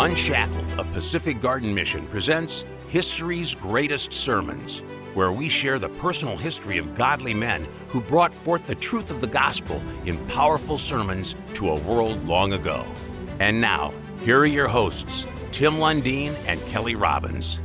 Unshackled of Pacific Garden Mission presents History's Greatest Sermons, where we share the personal history of godly men who brought forth the truth of the gospel in powerful sermons to a world long ago. And now, here are your hosts, Tim Lundeen and Kelly Robbins.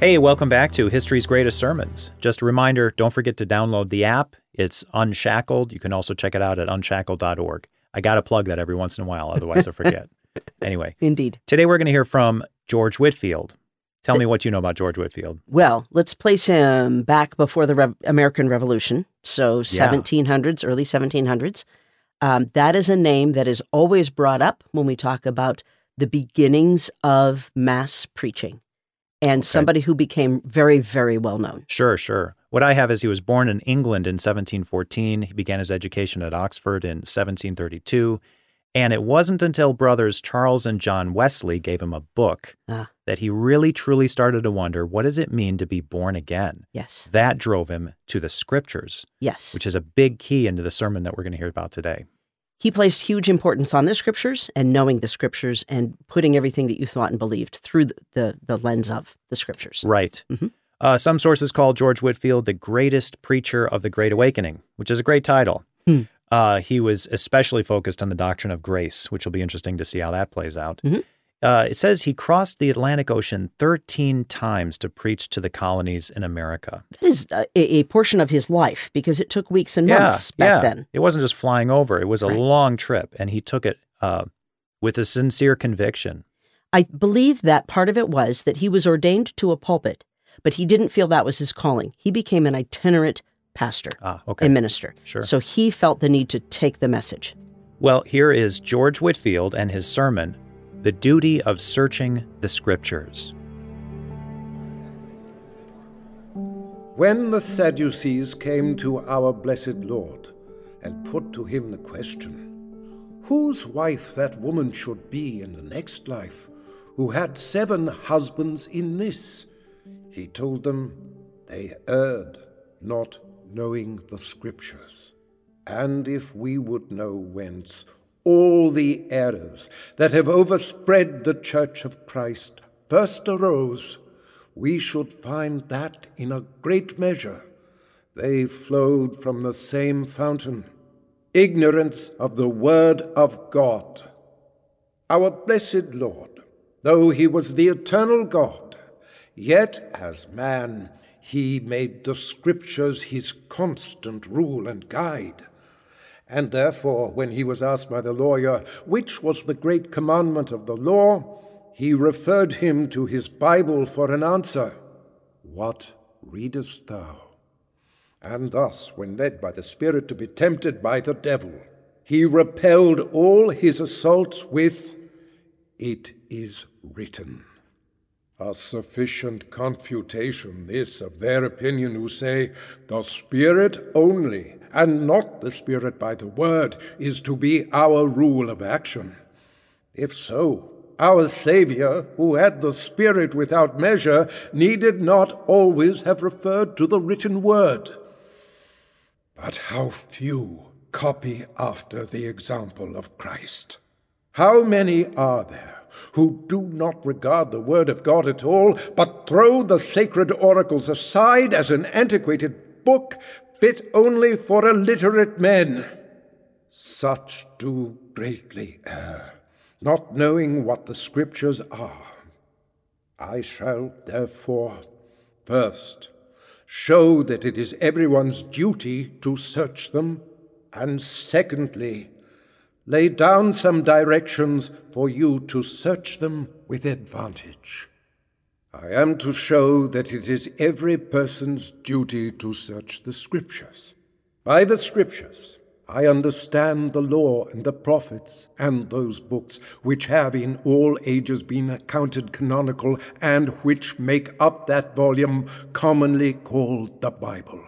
Hey, welcome back to History's Greatest Sermons. Just a reminder don't forget to download the app. It's Unshackled. You can also check it out at unshackled.org. I got to plug that every once in a while, otherwise I forget. anyway, Indeed. today we're going to hear from George Whitfield. Tell me what you know about George Whitfield. Well, let's place him back before the Rev- American Revolution, so 1700s, early 1700s. Um, that is a name that is always brought up when we talk about the beginnings of mass preaching and somebody who became very, very well known. Sure, sure. What I have is he was born in England in 1714. He began his education at Oxford in 1732. And it wasn't until brothers Charles and John Wesley gave him a book Ah. that he really truly started to wonder what does it mean to be born again? Yes. That drove him to the scriptures, Yes. which is a big key into the sermon that we're going to hear about today. he placed huge importance on the scriptures and knowing the scriptures and putting everything that you thought and believed through the, the, the lens of the scriptures. Right. Mhm. Uh, some sources call George Whitfield the greatest preacher of the Great Awakening, which is a great title. Uh, he was especially focused on the doctrine of grace, which will be interesting to see how that plays out. Mhm. Uh, it says he crossed the Atlantic Ocean 13 times to preach to the colonies in America. That is a, a portion of his life because it took weeks and months back yeah. then. It wasn't just flying over, it was a Right. long trip, and he took it uh, with a sincere conviction. I believe that part of it was that he was ordained to a pulpit, but he didn't feel that was his calling. He became an itinerant pastor Ah, okay. and minister. Sure. So he felt the need to take the message. Well, here is George Whitfield and his sermon, The Duty of Searching the Scriptures. When the Sadducees came to our blessed Lord and put to him the question, whose wife that woman should be in the next life, who had seven husbands in this, he told them they erred, not knowing the Scriptures. And if we would know whence all the errors that have overspread the Church of Christ first arose, we should find that in a great measure they flowed from the same fountain ignorance of the Word of God. Our blessed Lord, though he was the eternal God, yet as man he made the Scriptures his constant rule and guide. And therefore, when he was asked by the lawyer which was the great commandment of the law, he referred him to his Bible for an answer. What readest thou? And thus, when led by the Spirit to be tempted by the devil, he repelled all his assaults with, It is written. A sufficient confutation, this, of their opinion who say, The Spirit only, and not the Spirit by the Word, is to be our rule of action. If so, our Saviour, who had the Spirit without measure, needed not always have referred to the written Word. But how few copy after the example of Christ? How many are there who do not regard the Word of God at all, but throw the sacred oracles aside as an antiquated book fit only for illiterate men? Such do greatly err, not knowing what the Scriptures are. I shall, therefore, first show that it is everyone's duty to search them, and secondly, lay down some directions for you to search them with advantage. I am to show that it is every person's duty to search the Scriptures. By the Scriptures, I understand the law and the prophets and those books which have in all ages been accounted canonical and which make up that volume commonly called the Bible.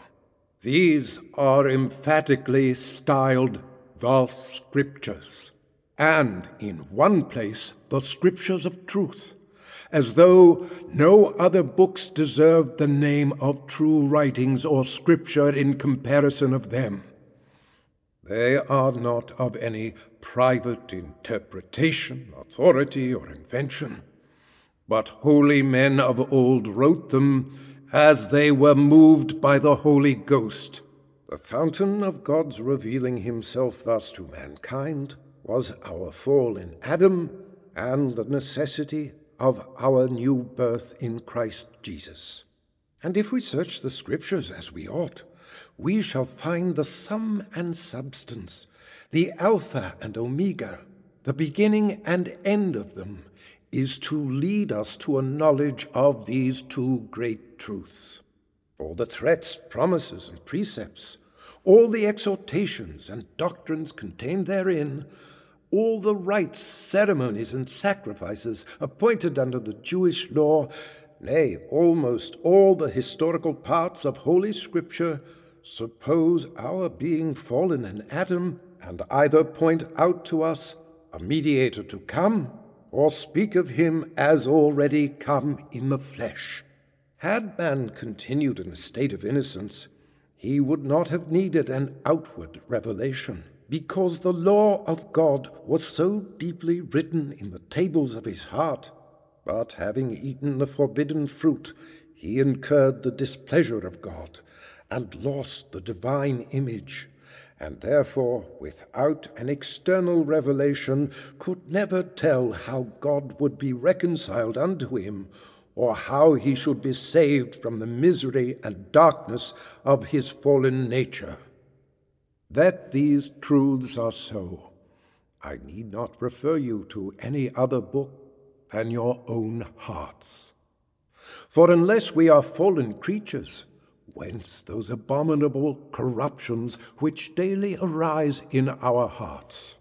These are emphatically styled the Scriptures, and in one place the Scriptures of truth, as though no other books deserved the name of true writings or Scripture in comparison of them. They are not of any private interpretation, authority, or invention, but holy men of old wrote them as they were moved by the Holy Ghost. The fountain of God's revealing himself thus to mankind was our fall in Adam and the necessity of our new birth in Christ Jesus. And if we search the Scriptures as we ought, we shall find the sum and substance, the Alpha and Omega, the beginning and end of them, is to lead us to a knowledge of these two great truths. All the threats, promises, and precepts, all the exhortations and doctrines contained therein, all the rites, ceremonies, and sacrifices appointed under the Jewish law, nay, almost all the historical parts of Holy Scripture, suppose our being fallen in Adam, and either point out to us a mediator to come, or speak of him as already come in the flesh. Had man continued in a state of innocence, he would not have needed an outward revelation, because the law of God was so deeply written in the tables of his heart. But having eaten the forbidden fruit, he incurred the displeasure of God and lost the divine image, and therefore, without an external revelation, could never tell how God would be reconciled unto him or how he should be saved from the misery and darkness of his fallen nature. That these truths are so, I need not refer you to any other book than your own hearts. For unless we are fallen creatures, whence those abominable corruptions which daily arise in our hearts?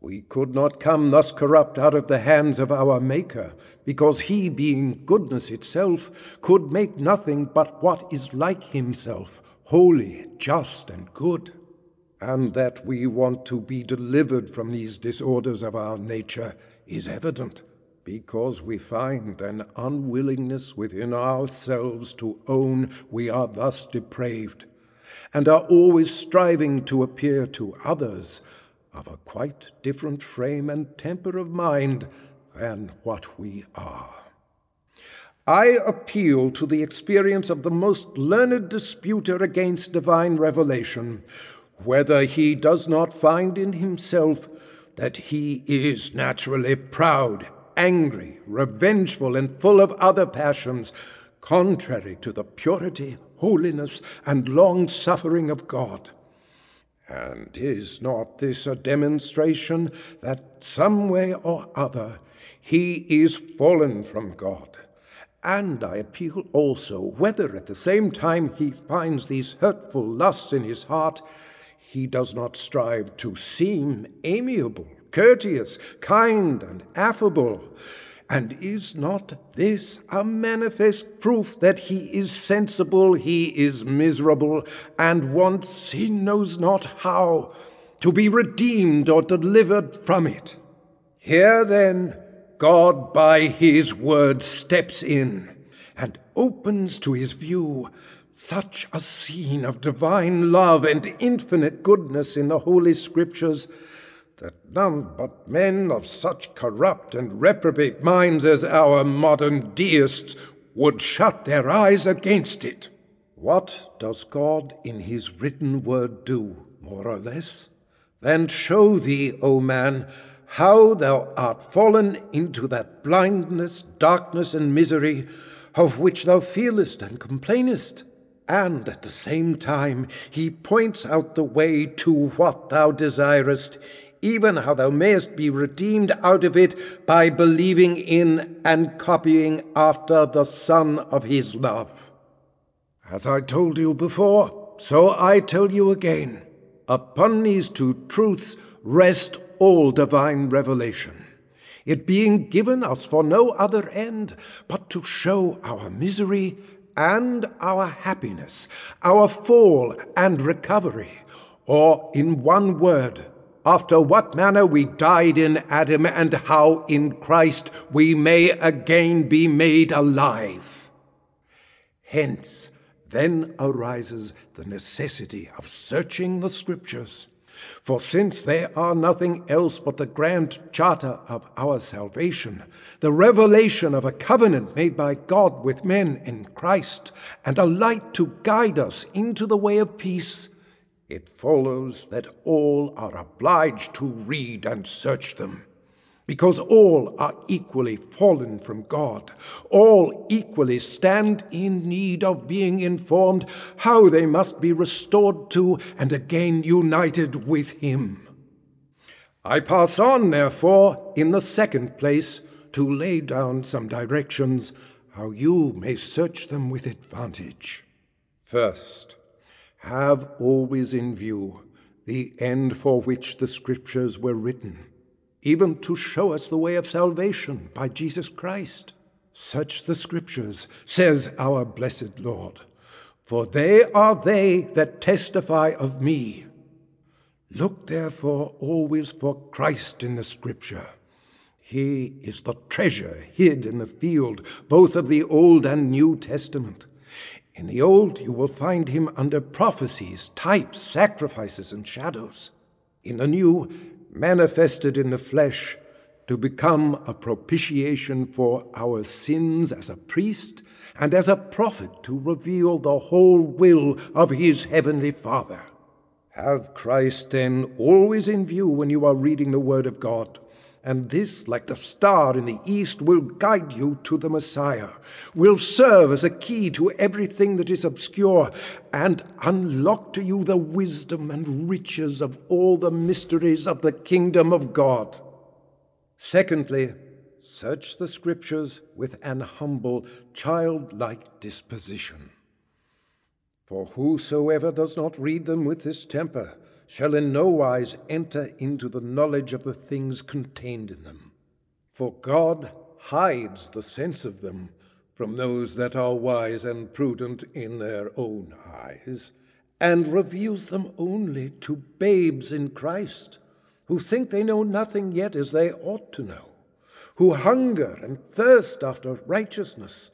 We could not come thus corrupt out of the hands of our Maker, because he, being goodness itself, could make nothing but what is like himself, holy, just, and good. And that we want to be delivered from these disorders of our nature is evident, because we find an unwillingness within ourselves to own we are thus depraved, and are always striving to appear to others of a quite different frame and temper of mind than what we are. I appeal to the experience of the most learned disputer against divine revelation, whether he does not find in himself that he is naturally proud, angry, revengeful, and full of other passions, contrary to the purity, holiness, and long suffering of God. And is not this a demonstration that some way or other he is fallen from God? And I appeal also whether at the same time he finds these hurtful lusts in his heart, he does not strive to seem amiable, courteous, kind, and affable, and is not this a manifest proof that he is sensible, he is miserable, and wants he knows not how to be redeemed or delivered from it? Here then, God by his word steps in and opens to his view such a scene of divine love and infinite goodness in the Holy Scriptures that none but men of such corrupt and reprobate minds as our modern deists would shut their eyes against it. What does God in his written word do, more or less, than show thee, O man, how thou art fallen into that blindness, darkness, and misery of which thou feelest and complainest? And at the same time, he points out the way to what thou desirest even how thou mayest be redeemed out of it by believing in and copying after the Son of his love. As I told you before, so I tell you again upon these two truths rest all divine revelation, it being given us for no other end but to show our misery and our happiness, our fall and recovery, or in one word, after what manner we died in Adam, and how in Christ we may again be made alive. Hence, then arises the necessity of searching the Scriptures, For since they are nothing else but the grand charter of our salvation, the revelation of a covenant made by God with men in Christ, and a light to guide us into the way of peace, it follows that all are obliged to read and search them because all are equally fallen from God. All equally stand in need of being informed how they must be restored to and again united with Him. I pass on, therefore, in the second place, to lay down some directions how you may search them with advantage. First, have always in view the end for which the Scriptures were written even to show us the way of salvation by Jesus Christ. Such the Scriptures, says our blessed Lord, for they are they that testify of me. Look therefore always for Christ in the Scripture. He is the treasure hid in the field, both of the Old and New Testament. In the Old, you will find him under prophecies, types, sacrifices, and shadows. In the New, manifested in the flesh to become a propitiation for our sins as a priest and as a prophet to reveal the whole will of his heavenly Father. Have Christ then always in view when you are reading the Word of God and this, like the star in the east, will guide you to the Messiah, will serve as a key to everything that is obscure, and unlock to you the wisdom and riches of all the mysteries of the kingdom of God. Secondly, search the Scriptures with an humble, childlike disposition. For whosoever does not read them with this temper, shall in no wise enter into the knowledge of the things contained in them. For God hides the sense of them from those that are wise and prudent in their own eyes, and reveals them only to babes in Christ, who think they know nothing yet as they ought to know, who hunger and thirst after righteousness,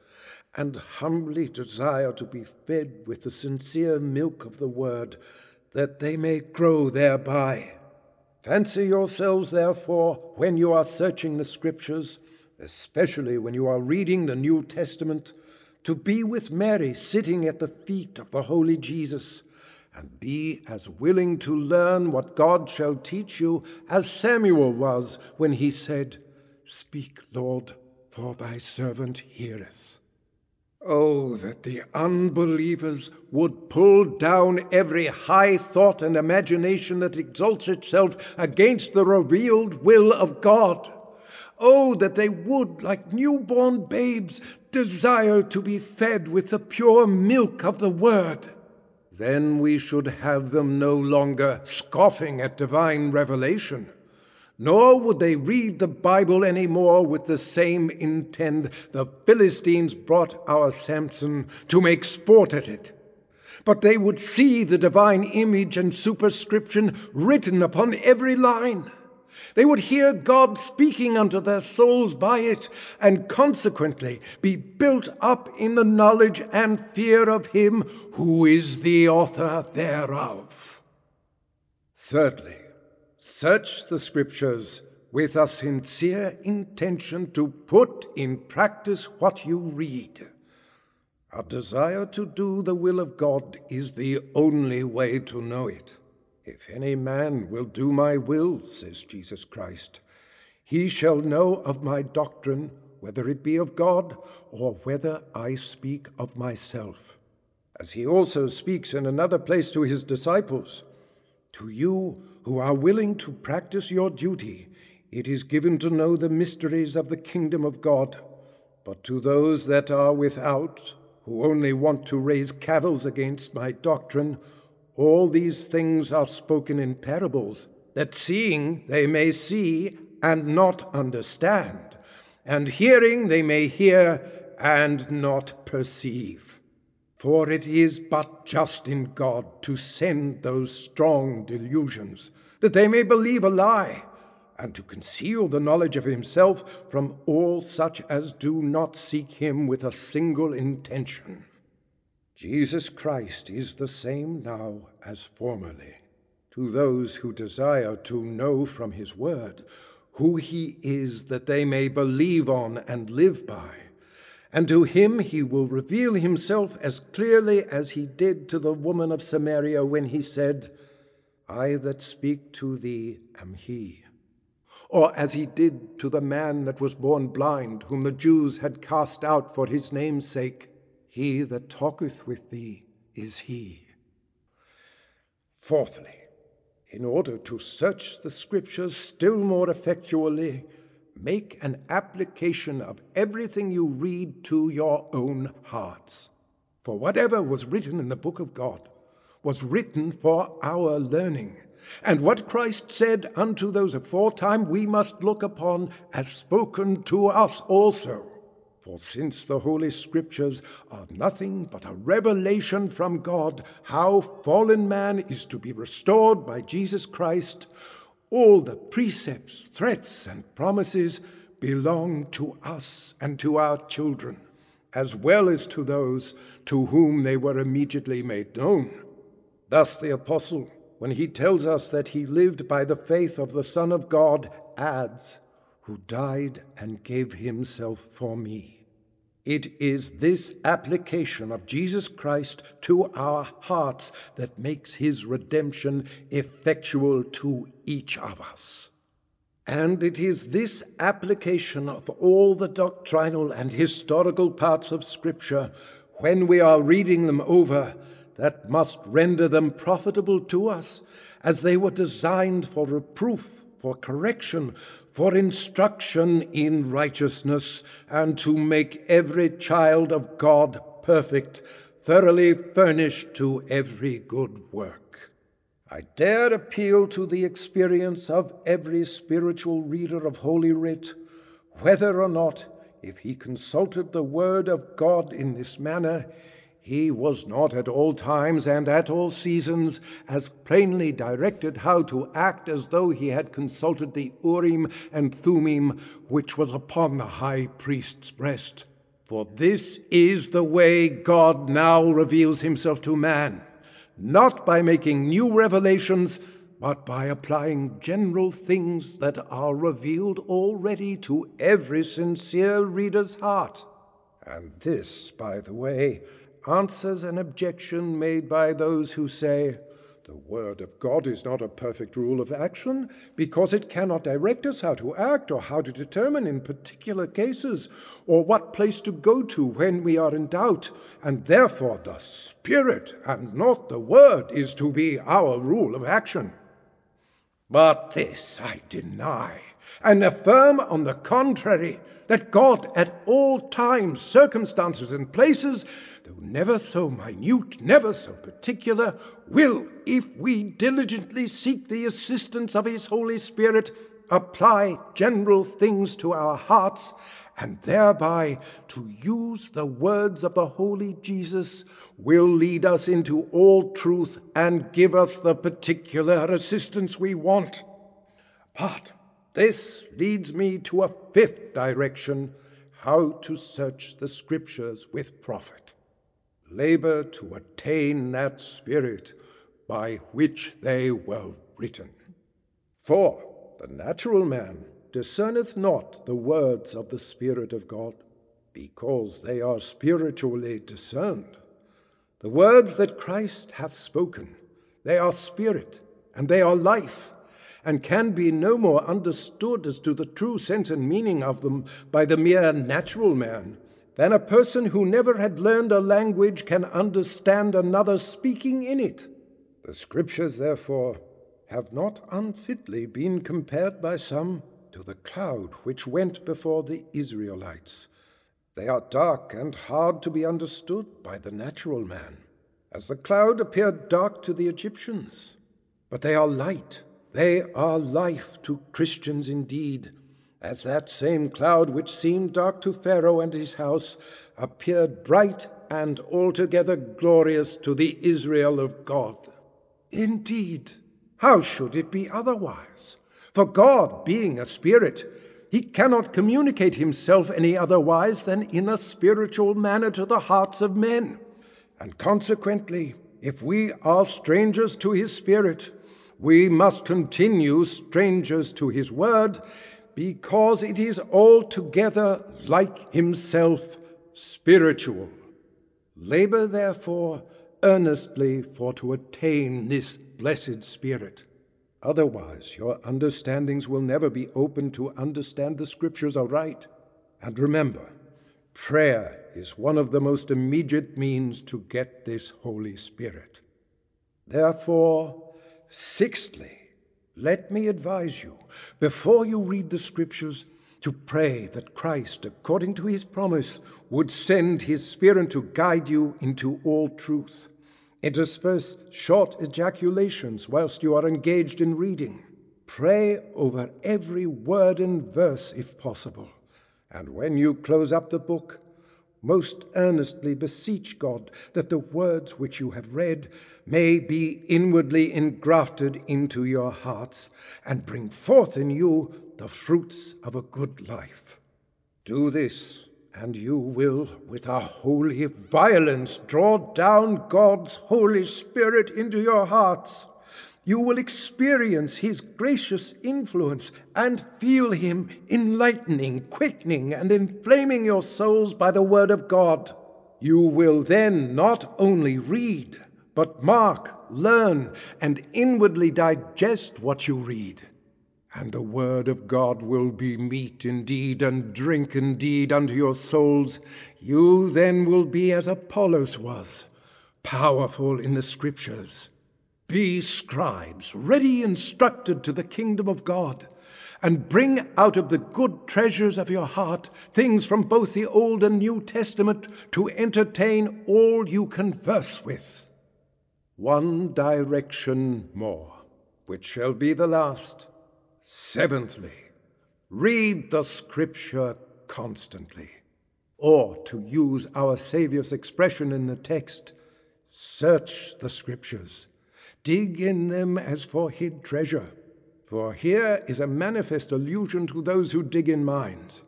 and humbly desire to be fed with the sincere milk of the word that they may grow thereby. Fancy yourselves, therefore, when you are searching the Scriptures, especially when you are reading the New Testament, to be with Mary sitting at the feet of the Holy Jesus, and be as willing to learn what God shall teach you as Samuel was when he said, Speak, Lord, for thy servant heareth. Oh, that the unbelievers would pull down every high thought and imagination that exalts itself against the revealed will of God. Oh, that they would, like newborn babes, desire to be fed with the pure milk of the Word. Then we should have them no longer scoffing at divine revelation nor would they read the Bible any more with the same intent the Philistines brought our Samson to make sport at it. But they would see the divine image and superscription written upon every line. They would hear God speaking unto their souls by it, and consequently be built up in the knowledge and fear of Him who is the author thereof. Thirdly, Search the Scriptures with a sincere intention to put in practice what you read. A desire to do the will of God is the only way to know it. If any man will do my will, says Jesus Christ, he shall know of my doctrine, whether it be of God or whether I speak of myself. As he also speaks in another place to his disciples, to you who are willing to practice your duty, it is given to know the mysteries of the kingdom of God. But to those that are without, who only want to raise cavils against my doctrine, all these things are spoken in parables, that seeing they may see and not understand, and hearing they may hear and not perceive. For it is but just in God to send those strong delusions, that they may believe a lie, and to conceal the knowledge of himself from all such as do not seek him with a single intention. Jesus Christ is the same now as formerly. to those who desire to know from his word who he is that they may believe on and live by. And to him he will reveal himself as clearly as he did to the woman of Samaria when he said, I that speak to thee am he. Or as he did to the man that was born blind, whom the Jews had cast out for his name's sake, He that talketh with thee is he. Fourthly, in order to search the Scriptures still more effectually, make an application of everything you read to your own hearts. For whatever was written in the book of God was written for our learning. And what Christ said unto those aforetime we must look upon as spoken to us also. For since the Holy Scriptures are nothing but a revelation from God how fallen man is to be restored by Jesus Christ, all the precepts, threats, and promises belong to us and to our children, as well as to those to whom they were immediately made known. Thus the Apostle, when he tells us that he lived by the faith of the Son of God, adds, Who died and gave himself for me. It is this application of Jesus Christ to our hearts that makes his redemption effectual to each of us. And it is this application of all the doctrinal and historical parts of Scripture, when we are reading them over, that must render them profitable to us, as they were designed for reproof, for correction, for instruction in righteousness, and to make every child of God perfect, thoroughly furnished to every good work. I dare appeal to the experience of every spiritual reader of Holy Writ, whether or not, if he consulted the Word of God in this manner, he was not at all times and at all seasons as plainly directed how to act as though he had consulted the Urim and Thummim which was upon the high priest's breast. For this is the way God now reveals himself to man, not by making new revelations, but by applying general things that are revealed already to every sincere reader's heart. And this, by the way, answers an objection made by those who say, the Word of God is not a perfect rule of action because it cannot direct us how to act or how to determine in particular cases or what place to go to when we are in doubt, and therefore the Spirit and not the Word is to be our rule of action. But this I deny and affirm on the contrary that God at all times, circumstances, and places though never so minute, never so particular, will, if we diligently seek the assistance of His Holy Spirit, apply general things to our hearts, and thereby, to use the words of the Holy Jesus, will lead us into all truth and give us the particular assistance we want. But this leads me to a fifth direction how to search the Scriptures with profit labor to attain that spirit by which they were written. For the natural man discerneth not the words of the Spirit of God, because they are spiritually discerned. The words that Christ hath spoken, they are spirit, and they are life, and can be no more understood as to the true sense and meaning of them by the mere natural man than a person who never had learned a language can understand another speaking in it. The Scriptures, therefore, have not unfitly been compared by some to the cloud which went before the Israelites. They are dark and hard to be understood by the natural man, as the cloud appeared dark to the Egyptians. But they are light, they are life to Christians indeed as that same cloud which seemed dark to Pharaoh and his house appeared bright and altogether glorious to the Israel of God. Indeed, how should it be otherwise? For God, being a spirit, he cannot communicate himself any otherwise than in a spiritual manner to the hearts of men. And consequently, if we are strangers to his spirit, We must continue strangers to his word, because it is altogether like himself spiritual. Labor, therefore, earnestly for to attain this blessed Spirit. Otherwise, your understandings will never be open to understand the Scriptures aright. And remember, prayer is one of the most immediate means to get this Holy Spirit. Therefore, sixthly, let me advise you, before you read the Scriptures, to pray that Christ, according to his promise, would send his Spirit to guide you into all truth. Intersperse short ejaculations whilst you are engaged in reading. Pray over every word and verse if possible. And when you close up the book, most earnestly beseech God that the words which you have read may be inwardly engrafted into your hearts and bring forth in you the fruits of a good life. Do this and you will, with a holy violence, draw down God's Holy Spirit into your hearts. You will experience His gracious influence and feel Him enlightening, quickening, and inflaming your souls by the Word of God. You will then not only read, but mark, learn, and inwardly digest what you read and the word of God will be meat indeed and drink indeed unto your souls. You then will be as Apollos was, powerful in the scriptures. Be scribes, ready instructed to the kingdom of God, and bring out of the good treasures of your heart things from both the Old and New Testament to entertain all you converse with. One direction more, which shall be the last Seventhly, read the scripture constantly. Or, to use our Saviour's expression in the text, search the scriptures, dig in them as for hid treasure. For here is a manifest allusion to those who dig in mines.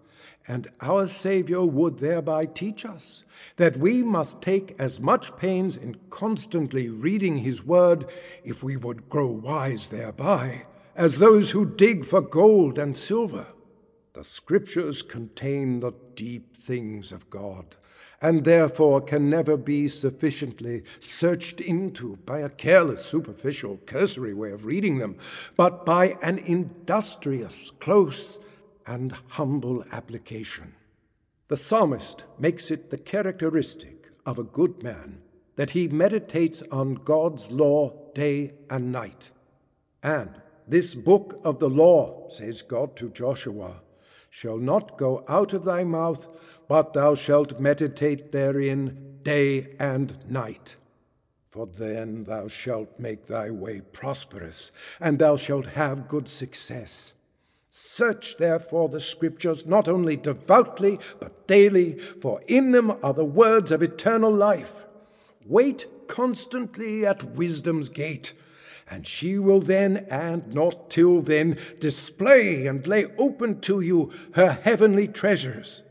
And our Saviour would thereby teach us that we must take as much pains in constantly reading His Word if we would grow wise thereby as those who dig for gold and silver. The Scriptures contain the deep things of God, and therefore can never be sufficiently searched into by a careless, superficial, cursory way of reading them, but by an industrious, close, and humble application. The psalmist makes it the characteristic of a good man that he meditates on God's law day and night, and this book of the law, says God to Joshua, shall not go out of thy mouth, but thou shalt meditate therein day and night. For then thou shalt make thy way prosperous, and thou shalt have good success. Search therefore the Scriptures not only devoutly, but daily, for in them are the words of eternal life. Wait constantly at wisdom's gate and she will then, and not till then, display and lay open to you her heavenly treasures.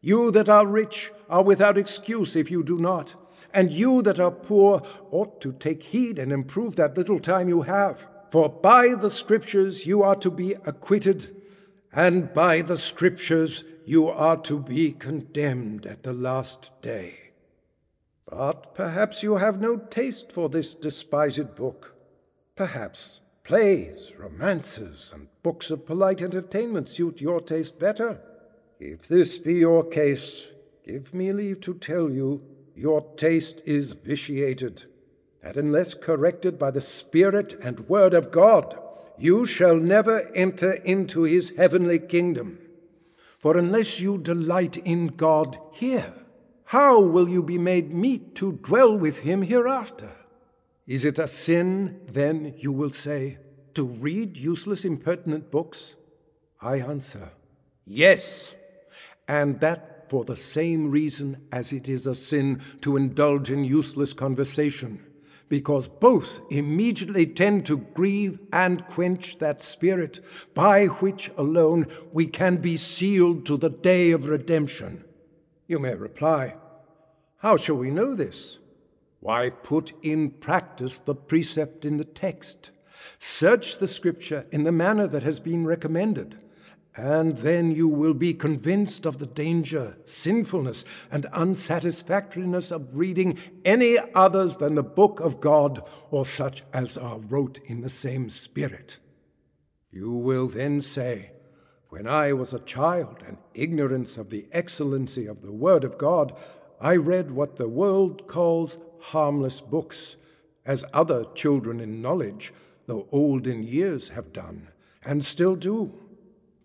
You that are rich are without excuse if you do not, and you that are poor ought to take heed and improve that little time you have. For by the Scriptures you are to be acquitted, and by the Scriptures you are to be condemned at the last day. But perhaps you have no taste for this despised book. Perhaps plays, romances, and books of polite entertainment suit your taste better. If this be your case, give me leave to tell you your taste is vitiated, that unless corrected by the Spirit and Word of God, you shall never enter into his heavenly kingdom. For unless you delight in God here, how will you be made meet to dwell with him hereafter? Is it a sin, then, you will say, to read useless, impertinent books? I answer, yes, and that for the same reason as it is a sin to indulge in useless conversation, because both immediately tend to grieve and quench that spirit by which alone we can be sealed to the day of redemption. You may reply, How shall we know this? Why, put in practice the precept in the text Search the Scripture in the manner that has been recommended, and then you will be convinced of the danger, sinfulness, and unsatisfactoriness of reading any others than the book of God or such as are wrote in the same spirit. You will then say, When I was a child and ignorance of the excellency of the Word of God, I read what the world calls harmless books, as other children in knowledge though old in years, have done, and still do.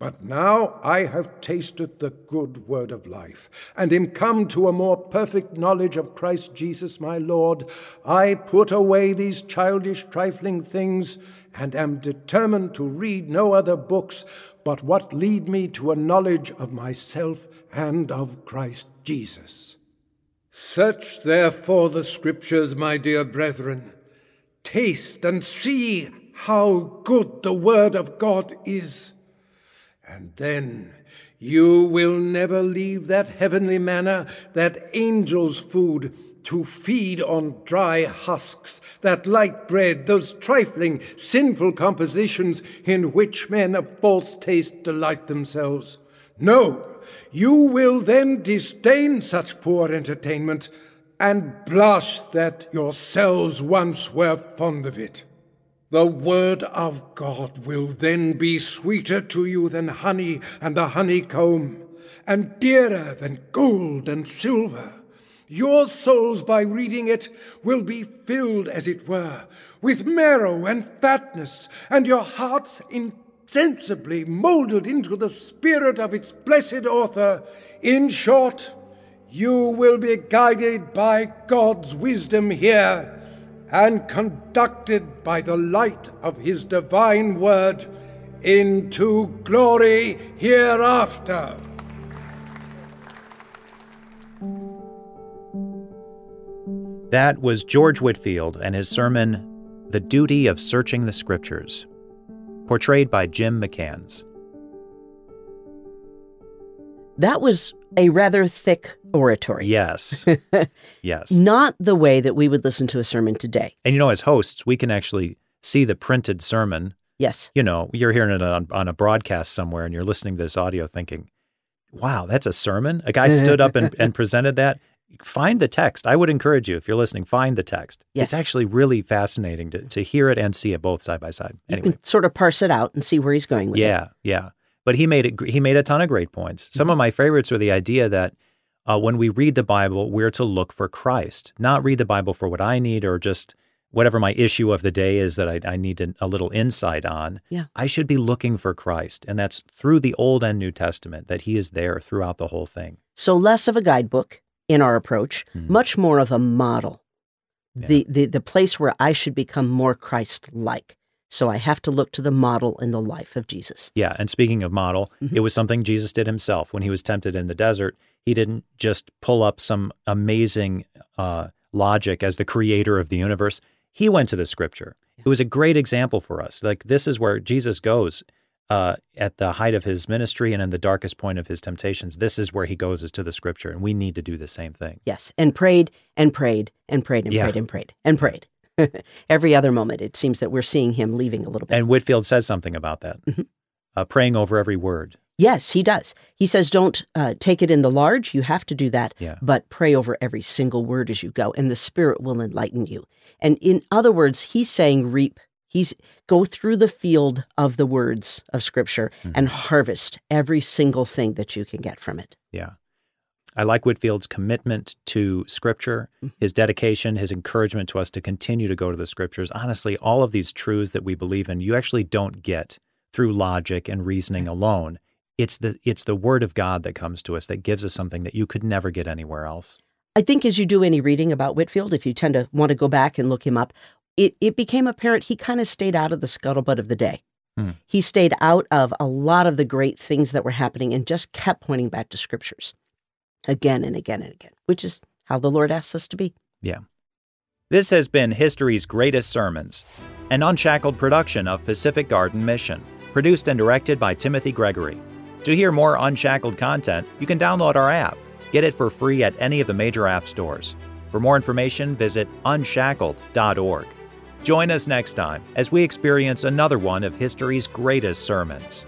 But now I have tasted the good word of life, and am come to a more perfect knowledge of Christ Jesus my Lord. I put away these childish, trifling things, and am determined to read no other books but what lead me to a knowledge of myself and of Christ Jesus. Search therefore the Scriptures, my dear brethren Taste and see how good the Word of God is. And then you will never leave that heavenly manna, that angel's food, to feed on dry husks, that light bread, those trifling, sinful compositions in which men of false taste delight themselves. No, you will then disdain such poor entertainment and blush that yourselves once were fond of it. The word of God will then be sweeter to you than honey and the honeycomb, and dearer than gold and silver. Your souls, by reading it, will be filled, as it were, with marrow and fatness, and your hearts insensibly molded into the spirit of its blessed author. In short, you will be guided by God's wisdom here and conducted by the light of His divine word into glory hereafter. That was George Whitfield and his sermon, The Duty of Searching the Scriptures, portrayed by Jim McCanns. That was a rather thick oratory. Yes. yes. Not the way that we would listen to a sermon today. And you know, as hosts, we can actually see the printed sermon. Yes. You know, you're hearing it on, on a broadcast somewhere and you're listening to this audio thinking, wow, that's a sermon? A guy stood up and, and presented that. Find the text. I would encourage you, if you're listening, find the text. Yes. It's actually really fascinating to, to hear it and see it both side by side. You Anyway. can sort of parse it out and see where he's going with it. Yeah, yeah. But he made it. He made a ton of great points. Some of my favorites are the idea that uh, when we read the Bible, we're to look for Christ, not read the Bible for what I need or just whatever my issue of the day is that I, I need a, a little insight on. Yeah. I should be looking for Christ, and that's through the Old and New Testament that He is there throughout the whole thing. So less of a guidebook in our approach, Hmm. much more of a model. Yeah. The, the the place where I should become more Christ like. So I have to look to the model in the life of Jesus. Yeah, and speaking of model, Mhm. it was something Jesus did himself when he was tempted in the desert. He didn't just pull up some amazing uh, logic as the creator of the universe. He went to the scripture. It was a great example for us. Like this is where Jesus goes uh, at the height of his ministry and in the darkest point of his temptations. This is where he goes is to the scripture, and we need to do the same thing. Yes. And prayed and prayed and prayed and Yeah. prayed and prayed and prayed. Every other moment, it seems that we're seeing him leaving a little bit. And Whitfield says something about that, Mhm. uh, praying over every word. yes, he does. He says, don't uh, take it in the large. You have to do that. Yeah. But pray over every single word as you go, and the Spirit will enlighten you. And in other words, he's saying, reap. He's go through the field of the words of Scripture and mm-hmm. harvest every single thing that you can get from it. Yeah. I like Whitfield's commitment to scripture, mm-hmm. his dedication, his encouragement to us to continue to go to the scriptures. Honestly, all of these truths that we believe in, you actually don't get through logic and reasoning alone. It's the it's the word of God that comes to us that gives us something that you could never get anywhere else. I think as you do any reading about Whitfield, if you tend to want to go back and look him up, it, it became apparent he kind of stayed out of the scuttlebutt of the day. Hmm. He stayed out of a lot of the great things that were happening and just kept pointing back to scriptures again and again and again, which is how the Lord asks us to be. Yeah. This has been History's Greatest Sermons, an unshackled production of Pacific Garden Mission, produced and directed by Timothy Gregory. To hear more unshackled content, you can download our app. Get it for free at any of the major app stores. For more information, visit unshackled.org. Join us next time as we experience another one of history's greatest sermons.